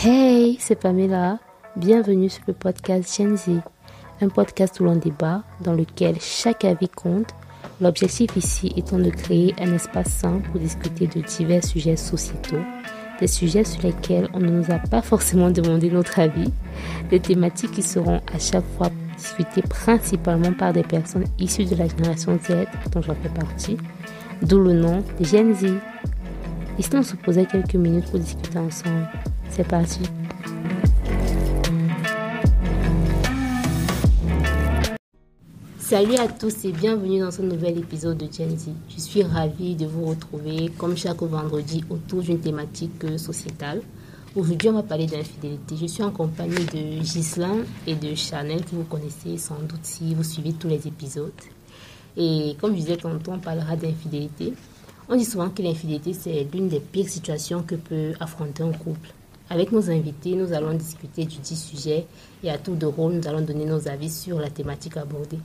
Hey, c'est Pamela. Bienvenue sur le podcast Gen Z, un podcast où l'on débat, dans lequel chaque avis compte. L'objectif ici étant de créer un espace sain pour discuter de divers sujets sociétaux, des sujets sur lesquels on ne nous a pas forcément demandé notre avis, des thématiques qui seront à chaque fois discutées principalement par des personnes issues de la génération Z, dont j'en fais partie, d'où le nom Gen Z. Ici, on se posait quelques minutes pour discuter ensemble. C'est parti. Salut à tous et bienvenue dans ce nouvel épisode de Gen Z. Je suis ravie de vous retrouver comme chaque vendredi autour d'une thématique sociétale. Aujourd'hui, on va parler d'infidélité. Je suis en compagnie de Ghislain et de Chanel que vous connaissez sans doute si vous suivez tous les épisodes. Et comme je disais tantôt, on parlera d'infidélité. On dit souvent que l'infidélité, c'est l'une des pires situations que peut affronter un couple. Avec nos invités, nous allons discuter du dit sujet et à tour de rôle, nous allons donner nos avis sur la thématique abordée.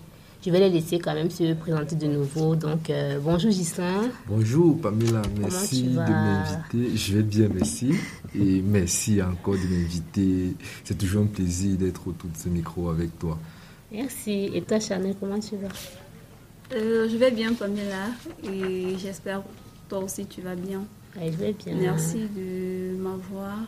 Je vais les laisser quand même se présenter de nouveau. Donc, euh, bonjour Gislain. Bonjour Pamela, merci de m'inviter. Je vais bien, merci. Et merci encore de m'inviter. C'est toujours un plaisir d'être autour de ce micro avec toi. Merci. Et toi, Chanel, comment tu vas? Euh, Je vais bien, Pamela. Et j'espère toi aussi tu vas bien. je vais bien. Merci de m'avoir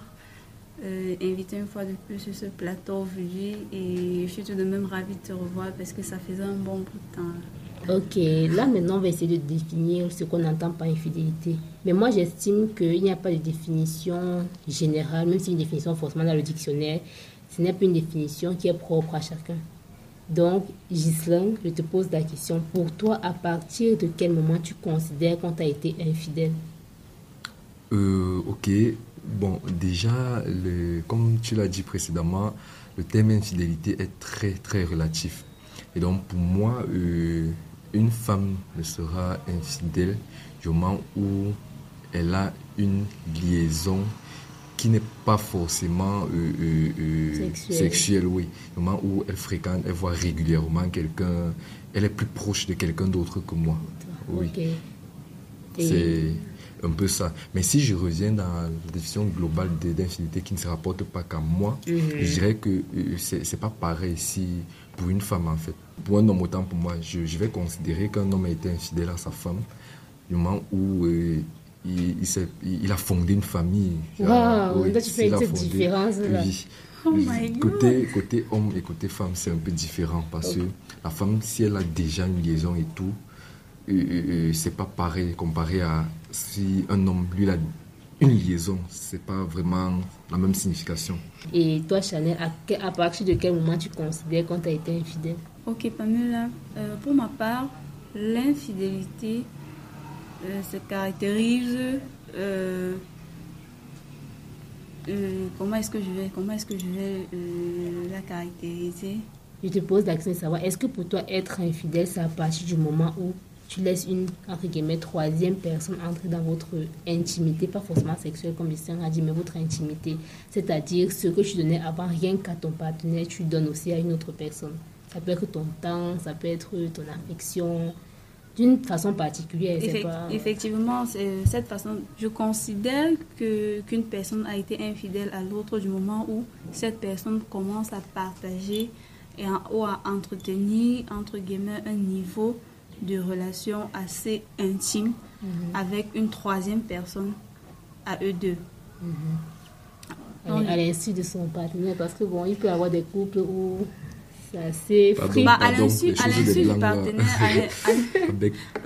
euh, invité une fois de plus sur ce plateau aujourd'hui et je suis tout de même ravie de te revoir parce que ça faisait un bon bout de temps. Ok, là maintenant on va essayer de définir ce qu'on entend par infidélité. Mais moi j'estime qu'il n'y a pas de définition générale, même si une définition forcément dans le dictionnaire, ce n'est pas une définition qui est propre à chacun. Donc, Ghislain, je te pose la question. Pour toi, à partir de quel moment tu considères qu'on t'a été infidèle? Euh, Ok, Bon, déjà, le, comme tu l'as dit précédemment, le thème infidélité est très, très relatif. Et donc, pour moi, euh, une femme ne sera infidèle du moment où elle a une liaison qui n'est pas forcément euh, euh, sexuelle. oui. Du moment où elle fréquente, elle voit régulièrement quelqu'un, elle est plus proche de quelqu'un d'autre que moi. Oui. C'est un peu ça. Mais si je reviens dans la définition globale d'infinité qui ne se rapporte pas qu'à moi, mhm. je dirais que euh, c'est pas pareil si pour une femme en fait. Pour un homme autant pour moi, je, vais considérer qu'un homme a été infidèle à sa femme du moment où euh, il, il, a fondé une famille. Wow, oui, tu fais cette différence là. Oh côté, côté homme et côté femme, c'est un peu différent parce que la femme, si elle a déjà une liaison et tout, c'est pas pareil comparé à si un homme, lui, a une liaison, c'est pas vraiment la même signification. Et toi, Chanel, à, partir de quel moment tu considères qu'on t'a été infidèle? Ok, Pamela, euh, pour ma part, l'infidélité euh, se caractérise. Euh, comment est-ce que je vais, comment est-ce que je vais la caractériser? Je te pose la question de savoir, est-ce que pour toi être infidèle, c'est à partir du moment où tu laisses une, entre guillemets, troisième personne entrer dans votre intimité, pas forcément sexuelle comme Christian a dit, mais votre intimité. C'est-à-dire ce que tu donnais avant rien qu'à ton partenaire, tu donnes aussi à une autre personne. Ça peut être ton temps, ça peut être ton affection, d'une façon particulière. Effectivement, cette façon, je considère que qu'une personne a été infidèle à l'autre du moment où cette personne commence à partager et ou à entretenir, entre guillemets, un niveau de relations assez intimes mhm. avec une troisième personne à eux deux. Mhm. à l'insu de son partenaire, parce que bon, il peut y avoir des couples où c'est assez free. Bah, à l'insu du partenaire,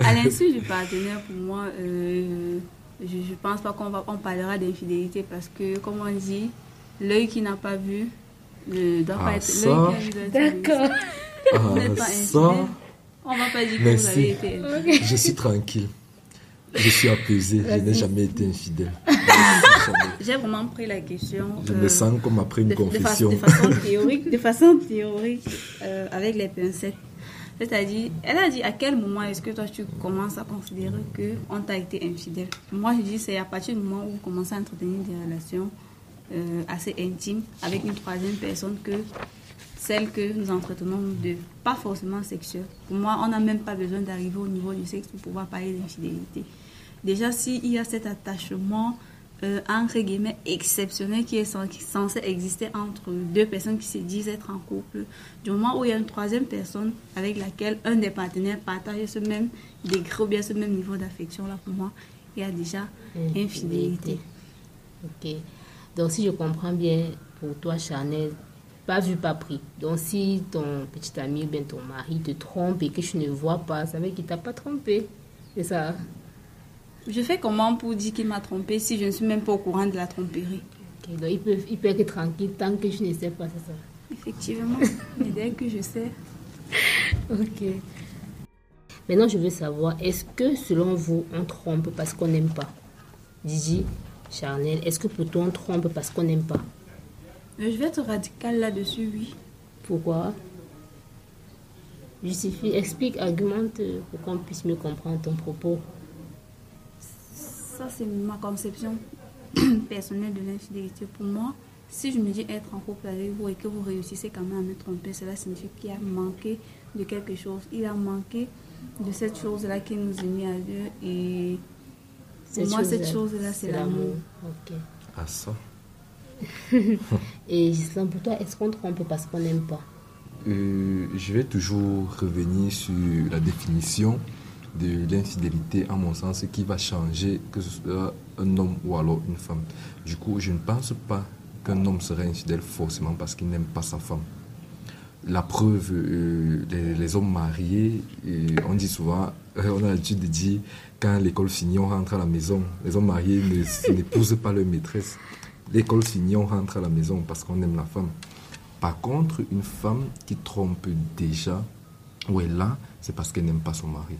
à l'insu du partenaire, pour moi, euh, je ne pense pas qu'on va on parlera d'infidélité parce que, comme on dit, l'œil qui n'a pas vu ne doit pas ah, être l'œil qui a vu. D'accord. Ah, ça, on va pas dire que vous avez été Je suis tranquille. Je suis apaisé. Je n'ai jamais été infidèle. J'ai vraiment pris la question. Je me sens comme après une confession. De, façon théorique, de façon théorique euh, avec les pincettes. C'est-à-dire, elle a dit à quel moment est-ce que toi tu commences à considérer qu'on t'a été infidèle? Moi je dis c'est à partir du moment où vous commencez à entretenir des relations euh, assez intimes avec une troisième personne que celle que nous entretenons de pas forcément sexuelle. Pour moi, on n'a même pas besoin d'arriver au niveau du sexe pour pouvoir parler d'infidélité. Déjà, s'il y a cet attachement euh, entre guillemets exceptionnel qui est censé exister entre deux personnes qui se disent être en couple. Du moment où il y a une troisième personne avec laquelle un des partenaires partage ce même degré ou bien ce même niveau d'affection, là pour moi, il y a déjà infidélité. Ok. Donc si je comprends bien, pour toi, Chanel, pas vu, pas pris. Donc si ton petit ami ou bien ton mari te trompe et que je ne vois pas, ça veut dire qu'il t'a pas trompé. C'est ça je fais comment pour dire qu'il m'a trompé si je ne suis même pas au courant de la tromperie? Donc il peut, il peut être tranquille tant que je ne sais pas, c'est ça Effectivement, mais dès que je sais. ok. Maintenant, je veux savoir, est-ce que selon vous, on trompe parce qu'on n'aime pas? Didi, Charnel, est-ce que pour toi, on trompe parce qu'on n'aime pas? Euh, Je vais être radical là-dessus, oui. Pourquoi? Justifie, explique, argumente pour qu'on puisse mieux comprendre ton propos ça c'est ma conception personnelle de l'infidélité. Pour moi, si je me dis être en couple avec vous et que vous réussissez quand même à me tromper, cela signifie qu'il a manqué de quelque chose. Il a manqué de cette chose-là qui nous unit à deux. Et pour moi, cette chose-là, c'est l'amour. Ok. Ah, ça. et pour toi, est-ce qu'on trompe parce qu'on n'aime pas? Euh, Je vais toujours revenir sur la définition de l'infidélité, à mon sens, qui va changer, que ce soit un homme ou alors une femme. Du coup, je ne pense pas qu'un homme serait infidèle forcément parce qu'il n'aime pas sa femme. La preuve, euh, les, hommes mariés, on dit souvent, euh, on a l'habitude de dire, quand l'école finit, on rentre à la maison. Les hommes mariés n'épousent pas leur maîtresse. L'école finit, on rentre à la maison parce qu'on aime la femme. Par contre, une femme qui trompe déjà, ou est là, c'est parce qu'elle n'aime pas son mari.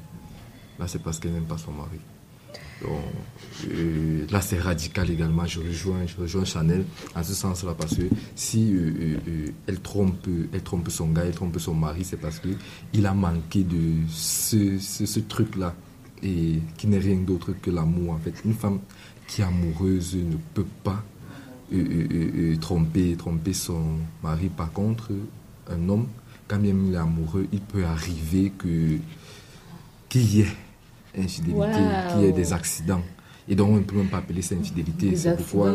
Là, c'est parce qu'elle n'aime pas son mari. Euh, là, c'est radical également. Je rejoins, je rejoins Chanel en ce sens-là parce que si euh, euh, elle, trompe, elle trompe son gars, elle trompe son mari, c'est parce qu'il a manqué de ce, ce, truc-là et qui n'est rien d'autre que l'amour. En fait, une femme qui est amoureuse ne peut pas tromper, tromper son mari. Par contre, un homme, quand même il est amoureux, il peut arriver que qu'il y ait infidélité, qui est des accidents. Et donc, on ne peut même pas appeler ça infidélité. C'est pourquoi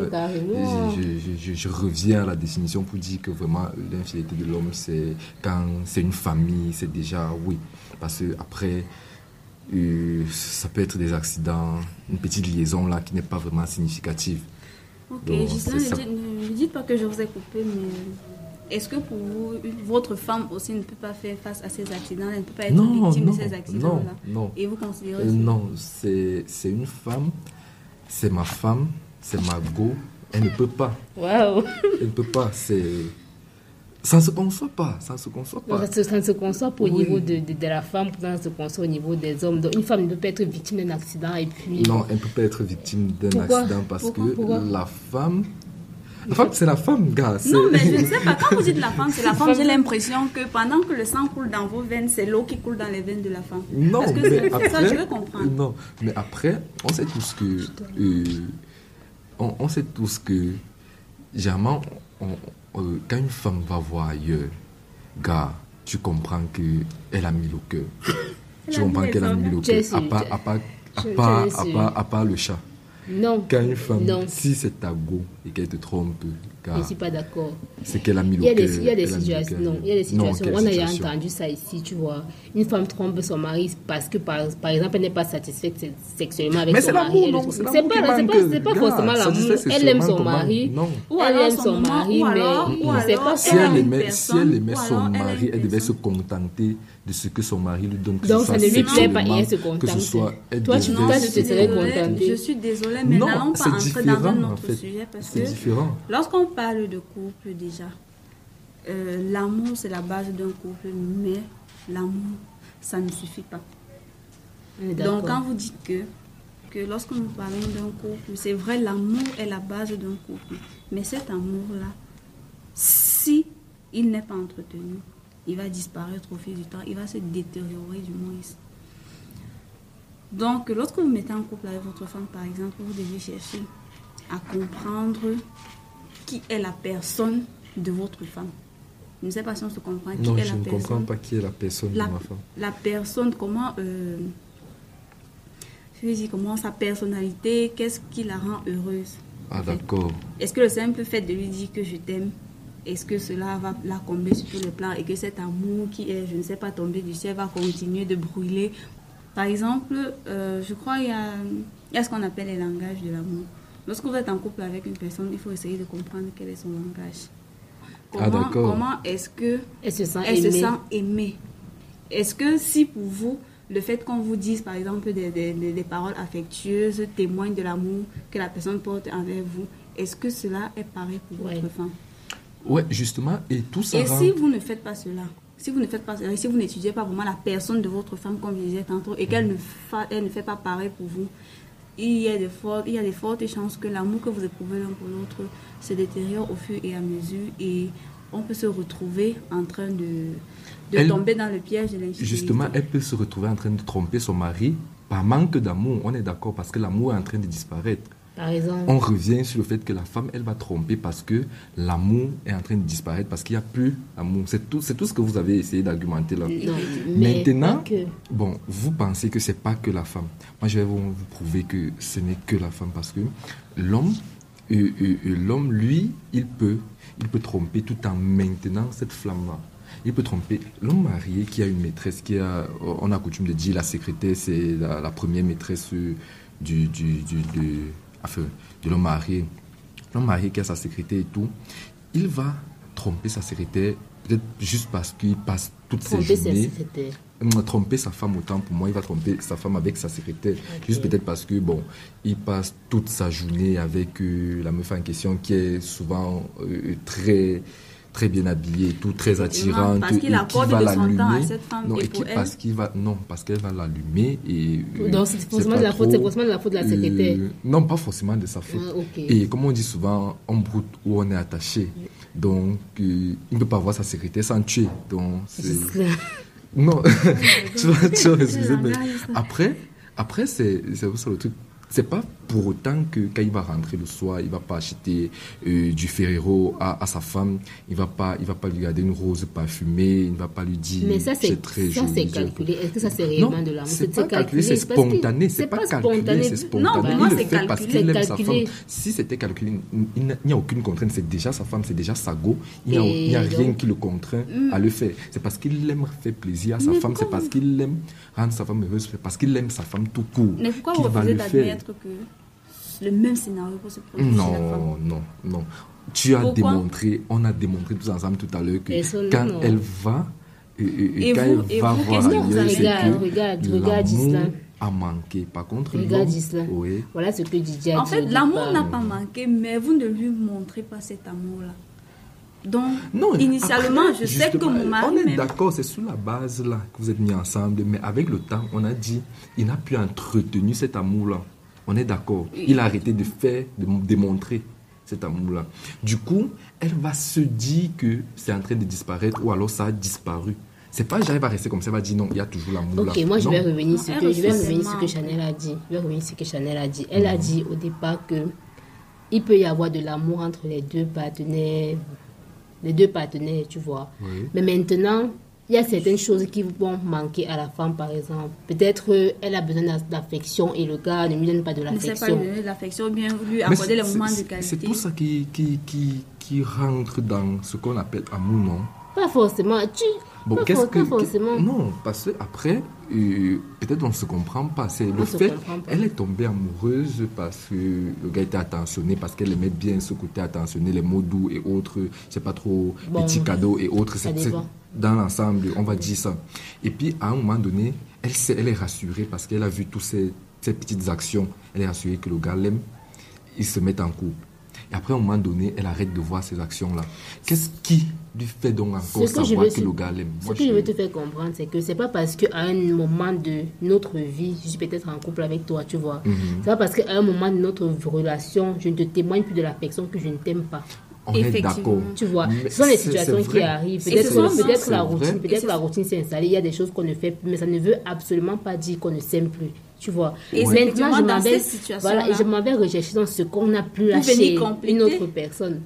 je, je, reviens à la définition pour dire que vraiment, l'infidélité de l'homme, c'est quand c'est une famille, c'est déjà, oui. Parce que après, euh, ça peut être des accidents, une petite liaison là qui n'est pas vraiment significative. Ok, Gislain, ne, dites pas que je vous ai coupé, mais est-ce que pour vous, votre femme aussi ne peut pas faire face à ces accidents Elle ne peut pas être victime de ces accidents-là? Non, Et vous considérez euh, Non, c'est une femme, c'est ma femme, c'est ma go. Elle ne peut pas. Waouh Elle ne peut pas. C'est. Ça ne se conçoit pas, ça ne se conçoit pas. ça, ne se conçoit pas au niveau de, de, la femme, ça se conçoit au niveau des hommes. Donc une femme ne peut pas être victime d'un accident et puis... Non, elle ne peut pas être victime d'un accident parce que la femme la femme, c'est la femme, gars. Non, mais je ne sais pas. Quand vous dites la femme, c'est la femme, j'ai l'impression que pendant que le sang coule dans vos veines, c'est l'eau qui coule dans les veines de la femme. Non, Parce que mais après, ça, je veux comprendre. Non, mais après, on sait tous que. Euh, on, on, sait tous que. Généralement, euh, quand une femme va voir ailleurs, gars, tu comprends qu'elle a mis le cœur. tu comprends qu'elle a mis le cœur. À part, à, part, à, part, à, part, à part le chat. Non. Quand une femme, si c'est ta go et qu'elle te trompe, je ne suis pas d'accord. C'est qu'elle a mis le Il y a des, il y a des situations, non, il y a des situations. on a entendu ça ici, tu vois. Une femme trompe son mari parce que, par, par exemple, elle n'est pas satisfaite sexuellement avec son mari. C'est pas, c'est pas, forcément l'amour. Elle aime son mari. Ou elle aime son mari, mais c'est pas si elle aimait, si elle aimait son mari, elle devait se contenter de ce que son mari lui donne. Donc ça ne lui plaît pas et elle se contente. Toi, tu te serais contenter. Je suis désolée, mais n'allons pas entrer dans un autre sujet parce que lorsqu'on parle de couple déjà, euh, l'amour c'est la base d'un couple, mais l'amour ça ne suffit pas. Donc quand vous dites que, que lorsque nous parlons d'un couple, c'est vrai l'amour est la base d'un couple, mais cet amour-là, si il n'est pas entretenu, il va disparaître au fil du temps, il va se détériorer du moins. Donc, lorsque vous mettez en couple avec votre femme, par exemple, vous devez chercher à comprendre qui est la personne de votre femme. Je ne sais pas si on se comprend qui non, est la personne. je ne comprends pas qui est la personne de ma femme. La personne, comment, euh, je vais dire comment sa personnalité, qu'est-ce qui la rend heureuse. Ah, d'accord. Est-ce que le simple fait de lui dire que je t'aime, est-ce que cela va la combler sur tous les plans et que cet amour qui est, je ne sais pas, tombé du ciel va continuer de brûler? Par exemple, euh, je crois qu'il y a, il y a ce qu'on appelle les langages de l'amour. Lorsque vous êtes en couple avec une personne, il faut essayer de comprendre quel est son langage. Ah, Comment, comment est-ce que Elle se sent elle se aimée. sent aimée? Est-ce que si pour vous, le fait qu'on vous dise par exemple des, des- des- paroles affectueuses témoigne de l'amour que la personne porte envers vous, est-ce que cela est pareil pour Ouais. votre femme? Ouais, justement, et tout ça Et rend- si vous ne faites pas cela, si vous ne faites pas si vous n'étudiez pas vraiment la personne de votre femme comme je disais tantôt, et qu'elle ne, fa- elle ne fait pas pareil pour vous, il y, a des fortes, il y a des fortes chances que l'amour que vous éprouvez l'un pour l'autre se détériore au fur et à mesure et on peut se retrouver en train de, de Elle- tomber dans le piège de l'infidélité. Justement, elle peut se retrouver en train de tromper son mari par manque d'amour. On est d'accord parce que l'amour est en train de disparaître. Par exemple. On revient sur le fait que la femme, elle va tromper parce que l'amour est en train de disparaître, parce qu'il n'y a plus d'amour. C'est tout, c'est tout ce que vous avez essayé d'argumenter là. Non, mais Maintenant, que. bon, vous pensez que c'est pas que la femme. Moi, je vais vous, vous prouver que ce n'est que la femme parce que l'homme, euh, euh, euh, l'homme, lui, il peut, il peut tromper tout en maintenant cette flamme-là. Il peut tromper l'homme marié qui a une maîtresse, qui a, on a coutume de dire la secrétaire, c'est la, la première maîtresse du, du, du- de, enfin, de l'homme marié. L'homme marié qui a sa secrétaire et tout, il va tromper sa secrétaire peut-être juste parce qu'il passe toutes Tromper ses journées secrétaires. euh, tromper sa femme autant pour moi il va tromper sa femme avec sa secrétaire juste peut-être parce que bon il passe toute sa journée avec euh, la meuf en question qui est souvent euh, très très bien habillée tout très attirante parce qu'il accorde qui va de son temps à l'allumer. cette femme. Non et et pour qui, elle- parce qu'il va non parce qu'elle va l'allumer et euh, Donc, c'est forcément de la faute- trop, forcément de la faute de la secrétaire. euh, non pas forcément de sa faute. Ah, ok. et comme on dit souvent on broute où on est attaché. Donc euh, il ne peut pas voir sa secrétaire sans tuer. Donc non, tu vas, tu vas m'excuser, mais après, après c'est c'est ça le truc. C'est pas pour autant que quand il va rentrer le soir, il va pas acheter euh, du Ferrero à, à sa femme, il va pas, il va pas lui garder une rose parfumée, il ne va pas lui dire Mais ça, c'est très ça, c'est calculé. Est-ce que ça, c'est réellement de l'amour? c'est pas calculé, c'est spontané, c'est pas, calculé, c'est spontané. Non, moi, il le fait parce qu'il aime sa femme. Si c'était calculé, il n'y a aucune contrainte, c'est déjà sa femme, c'est déjà sa go. Il n'y a, rien qui le contraint à le faire. C'est parce qu'il aime faire plaisir à sa femme, c'est parce qu'il aime rendre sa femme heureuse, c'est parce qu'il aime sa femme tout court. Mais pourquoi vous refusez d'admettre que le même scénario peut se produire chez la femme Non, non, non. Tu as Pourquoi? démontré, on a démontré tous ensemble tout à l'heure que Personne, quand non. elle va, et, et- et quand vous- elle et va vous, voir ailleurs, regarde, regarde, regarde, l'amour Islam. a manqué. Par contre, Regarde Islam. oui. Voilà ce que Didier a En dit. fait, au l'amour n'a pas manqué, mais vous ne lui montrez pas cet amour-là. Donc, Non, initialement, après, je sais que mon mari On est m'aime. d'accord, c'est sur la base là que vous êtes mis ensemble, mais avec le temps, on a dit, il n'a plus entretenu cet amour-là. On est d'accord. Il a arrêté de faire, de démontrer cet amour-là. Du coup, elle va se dire que c'est en train de disparaître ou alors ça a disparu. C'est pas j'arrive à rester comme ça, elle va dire non, il y a toujours l'amour là. Ok, moi je vais revenir sur que je vais revenir sur que. Chanel a dit. Je vais revenir sur ce que Chanel a dit. Elle a dit au départ que il peut y avoir de l'amour entre les deux partenaires, les deux partenaires, tu vois. Oui. Mais maintenant, il y a certaines choses qui vont manquer à la femme, par exemple. Peut-être euh, elle a besoin d'a- d'affection et le gars ne lui donne pas de ne sait pas l'affection. lui donner de l'affection, bien lui accorder les moments de qualité. C'est tout ça qui, qui, qui, qui rentre dans ce qu'on appelle amour, non Pas forcément. Tu, Bon, pas, qu'est-ce for- que. pas forcément. Non, parce que après, euh, peut-être on ne se comprend pas. C'est le fait, elle est tombée amoureuse parce que le gars était attentionné, parce qu'elle aimait bien ce côté attentionné, les mots doux et autres, c'est pas trop Bon, petits cadeaux et autres. ça. Dans l'ensemble, on va dire ça. Et puis, à un moment donné, elle, sait- elle est rassurée parce qu'elle a vu toutes ces, ces petites actions. Elle est rassurée que le gars l'aime. Ils se mettent en couple. Et après, à un moment donné, elle arrête de voir ces actions-là. Qu'est-ce qui lui fait donc encore que savoir veux, que c'est- le gars l'aime? Ce Moi, que je je- veux te faire comprendre, c'est que c'est pas parce qu'à un moment de notre vie, je suis peut-être en couple avec toi, tu vois. Mhm. C'est pas parce qu'à un moment de notre relation, je ne te témoigne plus de l'affection que je ne t'aime pas. On est Effectivement. d'accord. Tu vois, Mais ce sont les situations qui arrivent. Peut-être c'est la routine, peut-être la routine s'est installée. Il y a des choses qu'on ne fait plus, mais ça ne veut absolument pas dire qu'on ne s'aime plus. Tu vois. Et Maintenant, je m'en vais, voilà, et je m'en vais rechercher dans ce qu'on a plus lâché une autre personne.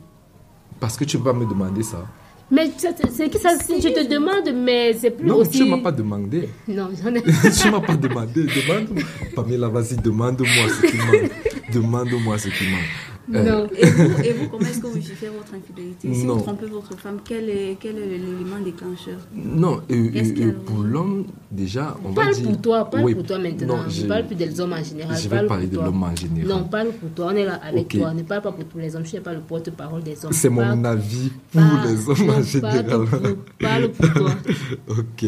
Parce que tu peux pas me demander ça. Mais c'est que ça, je te demande, mais c'est plus Non, aussi. tu m'as pas demandé. Non, j'en ai. tu m'as pas demandé. Demande-moi. Pamela, vas-y, demande-moi ce qui manque. Demande-moi ce qui manque. Non. Et vous, et vous, comment est-ce que vous jugez votre infidélité? Si Non. vous trompez votre femme, quel est, quel est l'élément déclencheur? Non, euh, euh, euh, pour l'homme, déjà, on va Parle dire... pour toi, parle Oui, pour toi maintenant. non, je je- parle plus des hommes en général. Je vais parle parler de l'homme en général. Non, parle pour toi. On est là avec toi. Ne parle pas pour tous les hommes. Je ne suis pas le porte-parole des hommes. C'est mon Parle- avis pour parle- les hommes non, en Parle général. pour, parle pour toi. ok,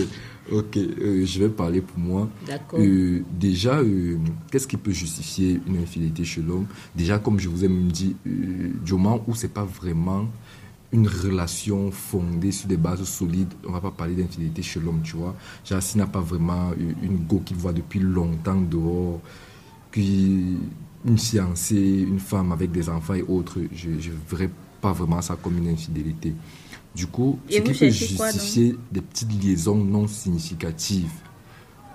ok, euh, je vais parler pour moi. D'accord. Euh, déjà, euh, qu'est-ce qui peut justifier une infidélité chez l'homme? Déjà, comme je vous ai même dit, du moment où c'est pas vraiment une relation fondée sur des bases solides, on va pas parler d'infidélité chez l'homme, tu vois. Genre, s'il n'a pas vraiment une go qu'il voit depuis longtemps dehors, puis une fiancée, une femme avec des enfants et autres, je ne verrais pas vraiment ça comme une infidélité. Du coup, Et ce qui peut quoi, justifier des petites liaisons non significatives,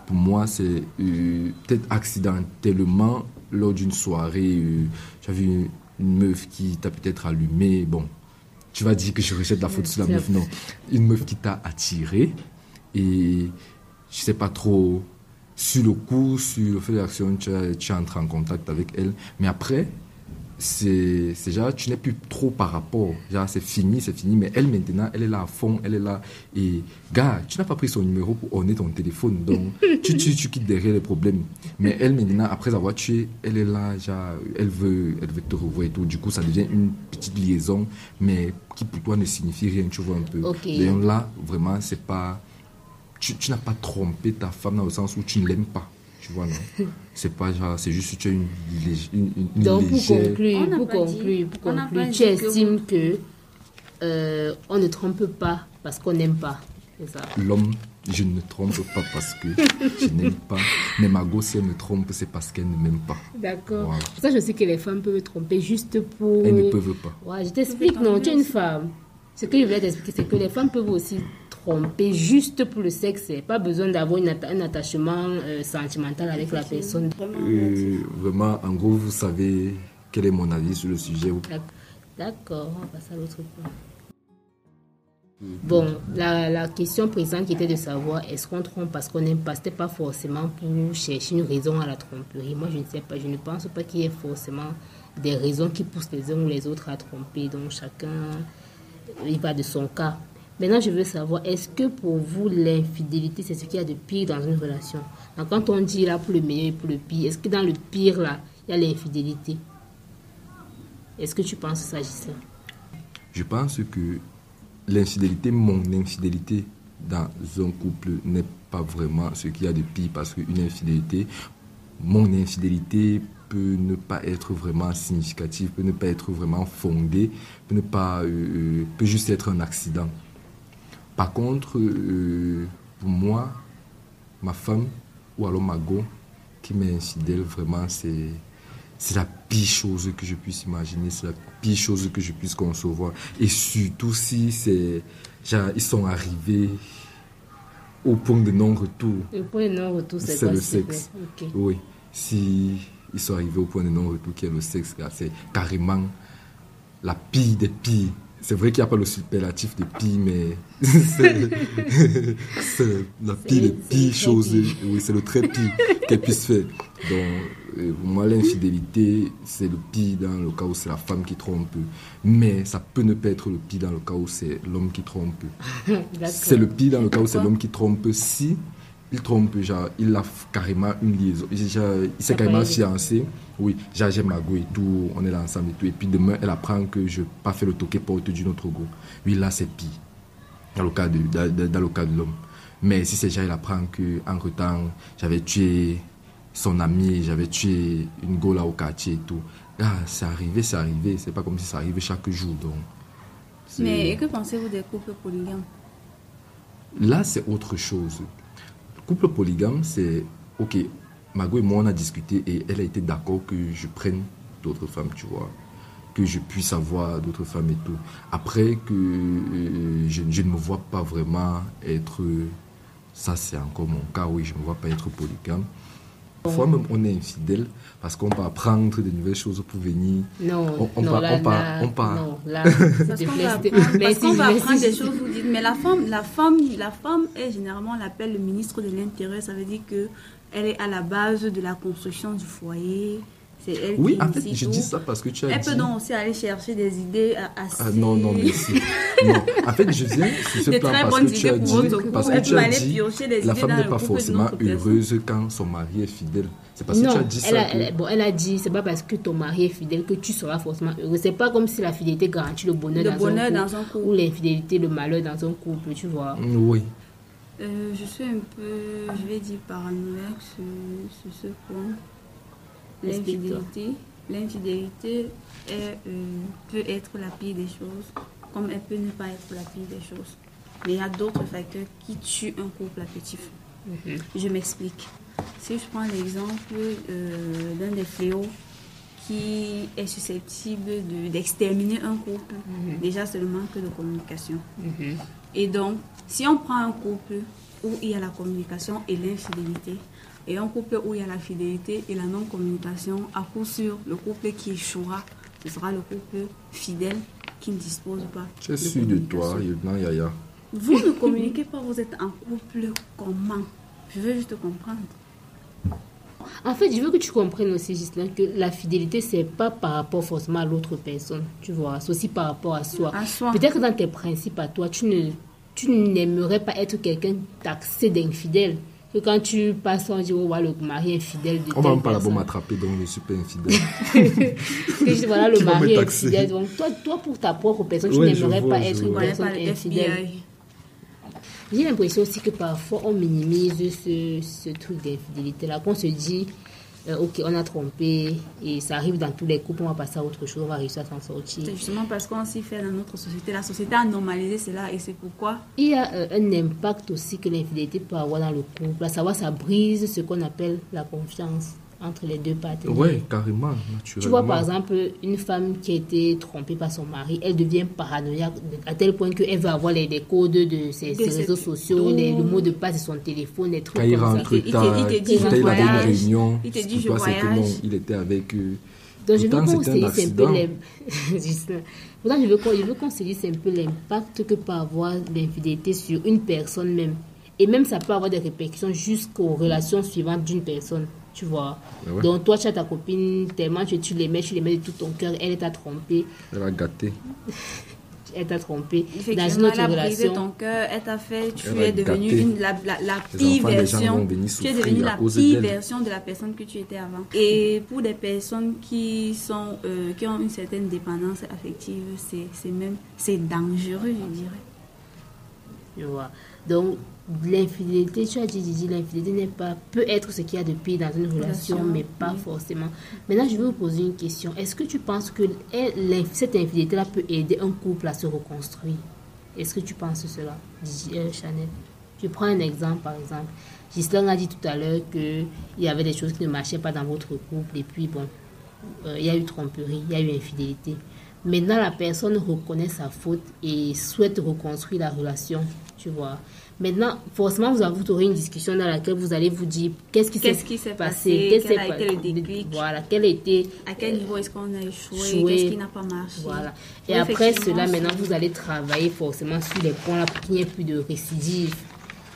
pour moi, c'est euh, peut-être accidentellement lors d'une soirée, euh, tu as vu une, une meuf qui t'a peut-être allumé. Bon, tu vas dire que je rejette la faute sur la meuf. Non, une meuf qui t'a attiré et je sais pas trop sur le coup, sur le fait de l'action, tu, tu entres en contact avec elle. Mais après, c'est genre, tu n'es plus trop par rapport. Genre, c'est fini, c'est fini. Mais elle, maintenant, elle est là à fond, elle est là. Et, gars, tu n'as pas pris son numéro pour orner ton téléphone. Donc, tu, tu, tu quittes derrière les problèmes. Mais elle, maintenant, après avoir tué, elle est là, genre, elle veut, elle veut te revoir et tout. Du coup, ça devient une petite liaison, mais qui pour toi ne signifie rien, tu vois un peu. Ok. Donc là, vraiment, c'est pas. Tu, tu n'as pas trompé ta femme dans le sens où tu ne l'aimes pas. Tu vois, non C'est pas genre, c'est juste que tu as une, une, une- une Donc, pour conclure, pour conclure, pour conclure, tu estimes que euh, on ne trompe pas parce qu'on n'aime pas. L'homme, je ne trompe pas parce que je n'aime pas. Mais ma gosse, si elle me trompe, c'est parce qu'elle ne m'aime pas. D'accord. Voilà. Pour ça, je sais que les femmes peuvent tromper juste pour. Elles ne peuvent pas. Ouais, je t'explique, non, tu es une femme. Ce que je voulais t'expliquer, c'est que les femmes peuvent aussi tromper juste pour le sexe. C'est Pas besoin d'avoir atta- un attachement euh, sentimental avec la personne. Vraiment Euh, vraiment, en gros, vous savez quel est mon avis sur le sujet. D'ac- D'accord, on va passer à l'autre point. Bon, la, la question présente qui était de savoir est-ce qu'on trompe parce qu'on n'aime pas, c'était pas forcément pour chercher une raison à la tromperie. Moi, je ne sais pas, je ne pense pas qu'il y ait forcément des raisons qui poussent les uns ou les autres à tromper. Donc, chacun, il va de son cas. Maintenant, je veux savoir, est-ce que pour vous, l'infidélité, c'est ce qu'il y a de pire dans une relation? Quand on dit là pour le meilleur et pour le pire, est-ce que dans le pire, là, il y a l'infidélité? Est-ce que tu penses ça, Gisèle? Je pense que l'infidélité, mon infidélité dans un couple n'est pas vraiment ce qu'il y a de pire parce qu'une infidélité, mon infidélité peut ne pas être vraiment significative, peut ne pas être vraiment fondée, peut ne pas, euh, euh, peut juste être un accident. Par contre, euh, pour moi, ma femme ou alors ma go qui m'est infidèle, vraiment, c'est c'est la pire chose que je puisse imaginer, c'est la pire chose que je puisse concevoir. Et surtout si c'est, genre, ils sont arrivés au point de non-retour. Le point de non-retour, c'est C'est quoi le sexe. Oui, si ils sont arrivés au point de non-retour qui est le sexe, c'est carrément la pire des pires. C'est vrai qu'il n'y a pas le superlatif de pire, mais c'est la pire des pires choses. Oui, c'est le très pire qu'elle puisse faire. Donc, euh, pour moi, l'infidélité, c'est le pire dans le cas où c'est la femme qui trompe. Mais ça peut ne pas être le pire dans le cas où c'est l'homme qui trompe. D'accord. C'est le pire dans le cas où c'est l'homme qui trompe si il trompe, genre, il a carrément une liaison. Il s'est carrément fiancé. Oui, genre, j'aime la go et tout, on est là ensemble et tout. Et puis demain, elle apprend que je n'ai pas fait le toqué porte d'une autre go. Oui, là, c'est pire. Dans le cas de, dans, dans- dans le cas de l'homme. Mais si c'est genre, il apprend que en temps, j'avais tué son ami, j'avais tué une go là au quartier et tout. Ah, c'est arrivé, c'est arrivé. C'est pas comme si ça arrivait chaque jour. Donc, Mais et que pensez-vous des couples polygames? Là, c'est autre chose. Le couple polygame, c'est ok. Margot et moi, on a discuté et elle a été d'accord que je prenne d'autres femmes, tu vois. Que je puisse avoir d'autres femmes et tout. Après, que euh, je ne me vois pas vraiment être. Ça, c'est encore mon cas, oui, je ne me vois pas être polygame. Parfois, même, on est infidèle parce qu'on va apprendre de nouvelles choses pour venir. Non, On- on non, part- là, on part- on part. non, là, Parce qu'on va apprendre, parce qu'on va apprendre des choses, vous dites, mais la femme, la femme, la femme est généralement, on l'appelle le ministre de l'Intérieur, ça veut dire que elle est à la base de la construction du foyer. C'est elle Oui, qui en fait, je tout. dis ça parce que tu as Elle dit. peut donc aussi aller chercher des idées à- assez... Ah non, non, merci. non, en fait, je viens sur ce Des plan très parce que tu as pour dit, parce que tu as dit, la femme n'est pas forcément heureuse quand son mari est fidèle. C'est parce que tu as dit elle ça. a, que- elle- bon, elle a dit, c'est pas parce que ton mari est fidèle que tu seras forcément heureux. C'est pas comme si la fidélité garantit le bonheur, Le dans, bonheur un couple, dans un couple. ou l'infidélité, le malheur dans un couple, tu vois. Oui. Euh, je suis un peu, je vais dire, paranoïaque sur, sur ce point. L'infidélité, l'infidélité est, euh, peut être la pire des choses, comme elle peut ne pas être la pire des choses. Mais il y a d'autres facteurs qui tuent un couple affectif. Mhm. Je m'explique. Si je prends l'exemple euh, d'un des fléaux qui est susceptible de- d'exterminer un couple, Mhm. déjà c'est le manque de communication. Mhm. Et donc, si on prend un couple où il y a la communication et l'infidélité, et un couple où il y a la fidélité et la non-communication, à coup sûr, le couple qui échouera, ce sera le couple fidèle qui ne dispose pas. Je suis sûr de toi. Yvonne Yaya. Vous ne communiquez pas, vous êtes en couple comment Je veux juste comprendre. En fait, je veux que tu comprennes aussi, Gislain, que la fidélité, c'est pas par rapport forcément à l'autre personne, tu vois. C'est aussi par rapport à soi. À soi. Peut-être que dans tes principes à toi, tu ne tu n'aimerais pas être quelqu'un taxé d'infidèle. Que quand tu passes, on dit, oh, voilà, le mari infidèle de On va même pas là-bas personne. m'attraper, donc je suis pas infidèle. Que je dis, voilà, le mari taxer infidèle. Donc, toi, toi, pour ta propre personne, tu Ouais, je n'aimerais pas être une personne infidèle. J'ai l'impression aussi que parfois on minimise ce, ce truc d'infidélité là, qu'on se dit, euh, ok, on a trompé et ça arrive dans tous les couples, on va passer à autre chose, on va réussir à s'en sortir. C'est justement parce qu'on s'y fait dans notre société. La société a normalisé cela et c'est pourquoi Il y a euh, un impact aussi que l'infidélité peut avoir dans le couple, à savoir ça brise ce qu'on appelle la confiance entre les deux partenaires. Ouais, carrément, naturellement. Tu vois, par exemple, une femme qui a été trompée par son mari, elle devient paranoïaque à tel point qu'elle veut avoir les, les codes de ses, De ses ses- réseaux sociaux, les- le mot de passe de son téléphone, des trucs Quand il comme ça. Il te- il te- tard, il te dit, il avait une voyage. réunion, Il te dit, je c'est que non, voyage. il était avec eux. Donc, je veux Pourtant, qu'on c'était se un dise un peu accident. l'im- Juste, Pourtant, je veux qu'on je veux qu'on se dise un peu l'impact que peut avoir l'infidélité sur une personne même. Et même, ça peut avoir des répercussions jusqu'aux relations suivantes d'une personne. Tu vois. Ouais. Donc, toi, tu as ta copine tellement que tu l'aimais, tu l'aimais de tout ton cœur, elle t'a trompé. Elle a gâté. Elle t'a trompé dans une Effectivement, autre elle a brisé relation. ton cœur, elle t'a fait, tu es devenu gâté. une, la, la, la Les pire enfants version. Tu es souffrir devenu à la pire version de la personne que tu étais avant. Et pour des personnes qui sont, euh, qui ont une certaine dépendance affective, c'est, c'est même, c'est dangereux, je dirais. Tu vois. Donc, l'infidélité, tu as dit, Didi, l'infidélité n'est pas, peut être ce qu'il y a de pire dans une relation, mais pas oui. forcément. Maintenant, je vais vous poser une question. Est-ce que tu penses que cette infidélité-là peut aider un couple à se reconstruire? Est-ce que tu penses cela, Didi, euh, Chanel? Je prends un exemple, par exemple. Gislain a dit tout à l'heure qu'il y avait des choses qui ne marchaient pas dans votre couple, et puis bon, euh, il y a eu tromperie, il y a eu infidélité. Maintenant, la personne reconnaît sa faute et souhaite reconstruire la relation, tu vois. Maintenant, forcément, vous, aurez une discussion dans laquelle vous allez vous dire qu'est-ce qui Qu'est-ce s'est qui s'est passé, qu'est-ce quel a été le déclic? Voilà, quel été À quel niveau est-ce qu'on a échoué, Échoué. Qu'est-ce qui n'a pas marché? Voilà. Et Oui, après cela, maintenant, vous allez travailler forcément sur les points là pour qu'il n'y ait plus de récidive.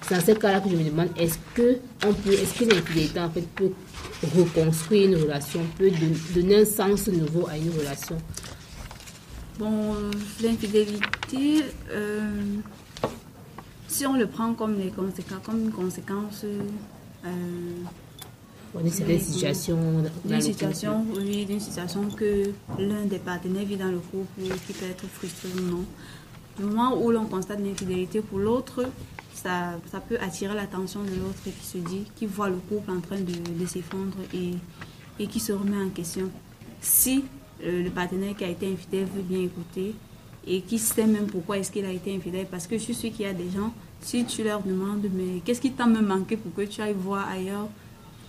C'est dans ce cas-là que je me demande, est-ce que on peut, est-ce que l'infidélité en fait peut reconstruire une relation, peut don- donner un sens nouveau à une relation? Bon, l'infidélité, euh, si on le prend comme, les conséquences, comme une conséquence euh, Dans une certaine situation, d'une situation, oui, d'une situation que l'un des partenaires vit dans le couple, qui peut être frustré ou non. Du moment où l'on constate l'infidélité pour l'autre, ça, ça peut attirer l'attention de l'autre qui se dit, qui voit le couple en train de, de s'effondrer et, et qui se remet en question. Si euh, le partenaire qui a été infidèle veut bien écouter et qui sait même pourquoi est-ce qu'il a été infidèle, parce que je suis sûre qu'il y a des gens, si tu leur demandes, mais qu'est-ce qui t'a me manqué pour que tu ailles voir ailleurs,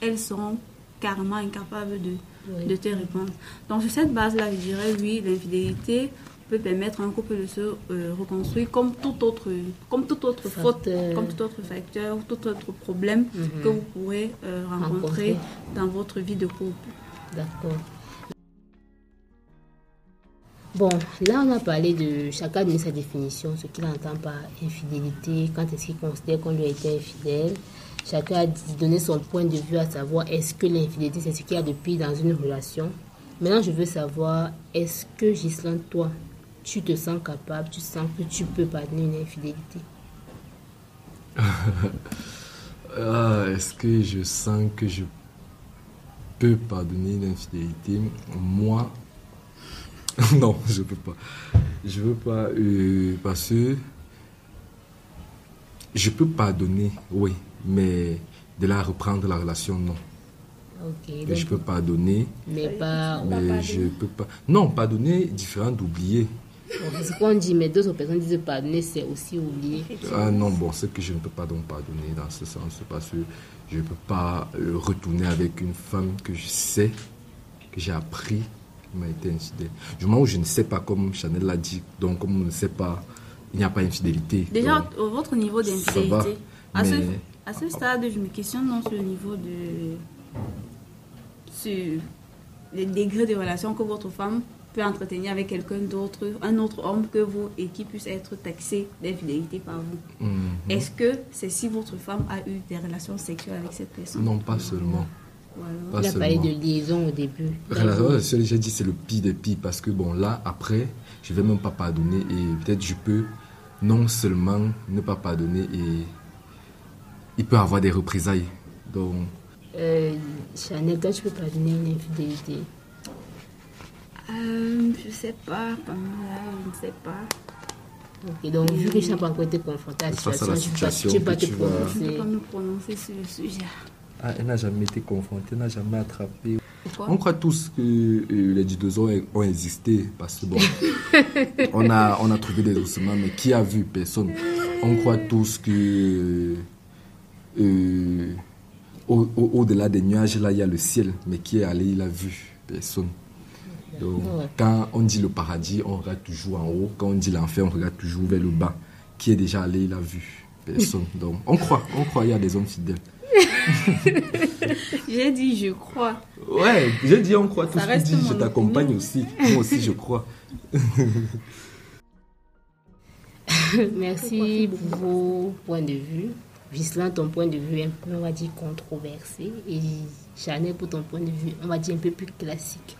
elles seront carrément incapables de, Oui. de te répondre. Donc, sur cette base-là, je dirais oui, l'infidélité peut permettre à un couple de se euh, reconstruire comme tout autre, comme toute autre faute, comme tout autre facteur, ou tout autre problème Mhm. que vous pourrez euh, rencontrer Rencontrer. dans votre vie de couple. D'accord. Bon, là on a parlé de chacun donné sa définition, ce qu'il entend par infidélité, quand est-ce qu'il considère qu'on lui a été infidèle. chacun a donné son point de vue à savoir est-ce que l'infidélité c'est ce qu'il y a de pire dans une relation? Maintenant, je veux savoir est-ce que Gislain, toi, tu te sens capable, tu sens que tu peux pardonner une infidélité? Ah, Est-ce que je sens que je peux pardonner une infidélité? Moi, non, je peux pas. Je veux pas euh, parce que je peux pardonner, oui, mais de la reprendre la relation, non. Ok. Que je peux pardonner, Mais pas. mais je peux pas. Non, pardonner, différent d'oublier. C'est ce qu'on dit, mais d'autres personnes disent pardonner, c'est aussi oublier. Ah non, bon, c'est que je ne peux pas donc pardonner dans ce sens, parce que je ne peux pas euh, retourner avec une femme que je sais, que j'ai appris, m'a été infidèle. Du moment où je ne sais pas, comme Chanel l'a dit, donc comme on ne sait pas, il n'y a pas d'infidélité. Déjà, donc, au votre niveau d'infidélité, à, ce, mais- à ce stade, je me questionne non, sur le niveau de. sur le degré de relation que votre femme peut entretenir avec quelqu'un d'autre, un autre homme que vous, et qui puisse être taxé d'infidélité par vous. Mhm. Est-ce que c'est si votre femme a eu des relations sexuelles avec cette personne? Non, pas seulement. Alors- Pas Il a parlé de liaison au début. J'ai dit c'est le pire des pires parce que bon là après je vais même pas pardonner et peut-être je peux non seulement ne pas pardonner et il peut avoir des représailles donc Euh, Chanel, toi, tu peux pardonner une infidélité? Euh, je sais pas, Pamela, je ne sais pas. Ok, donc, vu que tu n'as pas encore été confronté à la à la situation, situation tu ne peux pas te Je ne peux pas me prononcer sur le sujet. Ah, elle n'a jamais été confrontée, elle n'a jamais attrapé. Pourquoi? On croit tous que euh, les dinosaures ont existé parce que bon, on a on a trouvé des ossements mais qui a vu? Personne. On croit tous que euh, au- au- au-delà des nuages là il y a le ciel mais qui est allé il a vu? Personne. Donc, Ouais. quand on dit le paradis, on regarde toujours en haut. Quand on dit l'enfer, on regarde toujours vers le bas. Qui est déjà allé, il a vu? Personne. Donc, on croit, on croit, il y a des hommes fidèles. J'ai dit je crois. Ouais, j'ai dit on croit tous. Ça Tu reste dis je t'accompagne aussi. Moi aussi, je crois. Merci pour vos points de vue. Gislain, ton point de vue est un peu, on va dire, controversé. Et Chanel, pour ton point de vue, on va dire un peu plus classique.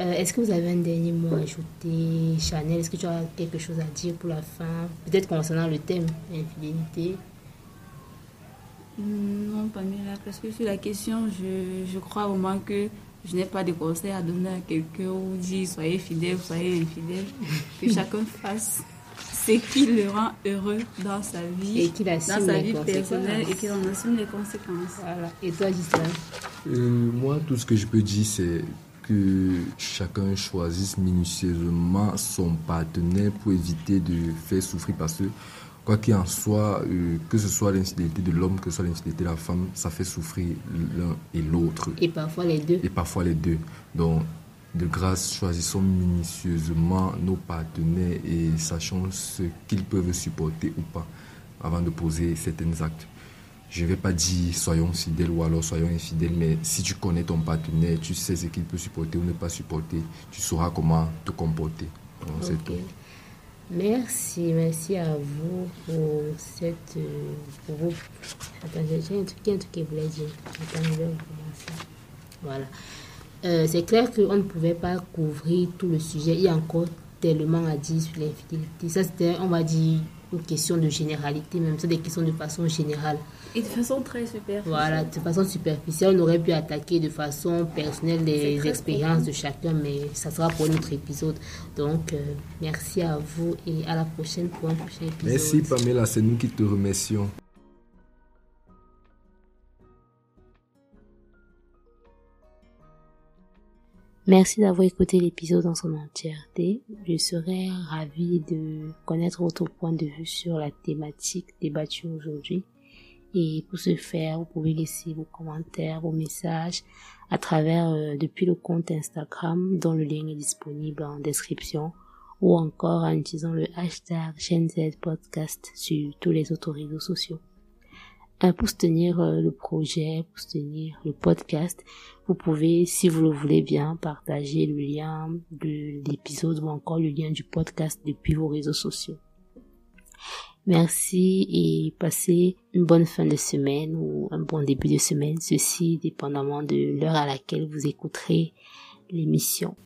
Euh, est-ce que vous avez un dernier mot à ajouter Chanel, est-ce que tu as quelque chose à dire pour la fin? Peut-être concernant le thème, infidélité. Non, Pamela, parce que sur la question, je, je crois au moins que je n'ai pas de conseils à donner à quelqu'un ou dire soyez fidèle, soyez infidèle. Que chacun fasse ce qui le rend heureux dans sa vie, Et qu'il dans sa vie personnelle et qu'il en assume les conséquences. Voilà. Et toi, Gislain Euh, moi, tout ce que je peux dire, c'est que chacun choisisse minutieusement son partenaire pour éviter de faire souffrir parce que, quoi qu'il en soit, euh, que ce soit l'infidélité de l'homme, que ce soit l'infidélité de la femme, ça fait souffrir l'un et l'autre. Et parfois les deux. et parfois les deux. Donc, de grâce, choisissons minutieusement nos partenaires et sachons ce qu'ils peuvent supporter ou pas avant de poser certains actes. Je ne vais pas dire soyons fidèles ou alors soyons infidèles, mais si tu connais ton partenaire, tu sais ce qu'il peut supporter ou ne pas supporter, tu sauras comment te comporter. Donc, c'est tout. Merci, merci à vous pour cette. Pour vos... Attends, j'ai un truc, un truc que je voulais dire. Voilà. Euh, c'est clair qu'on ne pouvait pas couvrir tout le sujet. Il y a encore tellement à dire sur l'infidélité. Ça, c'était, on va dire, une question de généralité, même. C'est des questions de façon générale. Et de façon très superficielle. Voilà, de façon superficielle, on aurait pu attaquer de façon personnelle les expériences de chacun, mais ça sera pour notre épisode. Donc, euh, merci à vous et à la prochaine pour un prochain épisode. Merci Pamela, c'est nous qui te remercions. Merci d'avoir écouté l'épisode dans son entièreté. Je serais ravie de connaître votre point de vue sur la thématique débattue aujourd'hui. Et pour ce faire, vous pouvez laisser vos commentaires, vos messages à travers euh, depuis le compte Instagram dont le lien est disponible en description ou encore en utilisant le hashtag GenZ Podcast sur tous les autres réseaux sociaux. Euh, pour soutenir euh, le projet, pour soutenir le podcast, vous pouvez, si vous le voulez bien, partager le lien de l'épisode ou encore le lien du podcast depuis vos réseaux sociaux. Merci et passez une bonne fin de semaine ou un bon début de semaine, ceci dépendamment de l'heure à laquelle vous écouterez l'émission.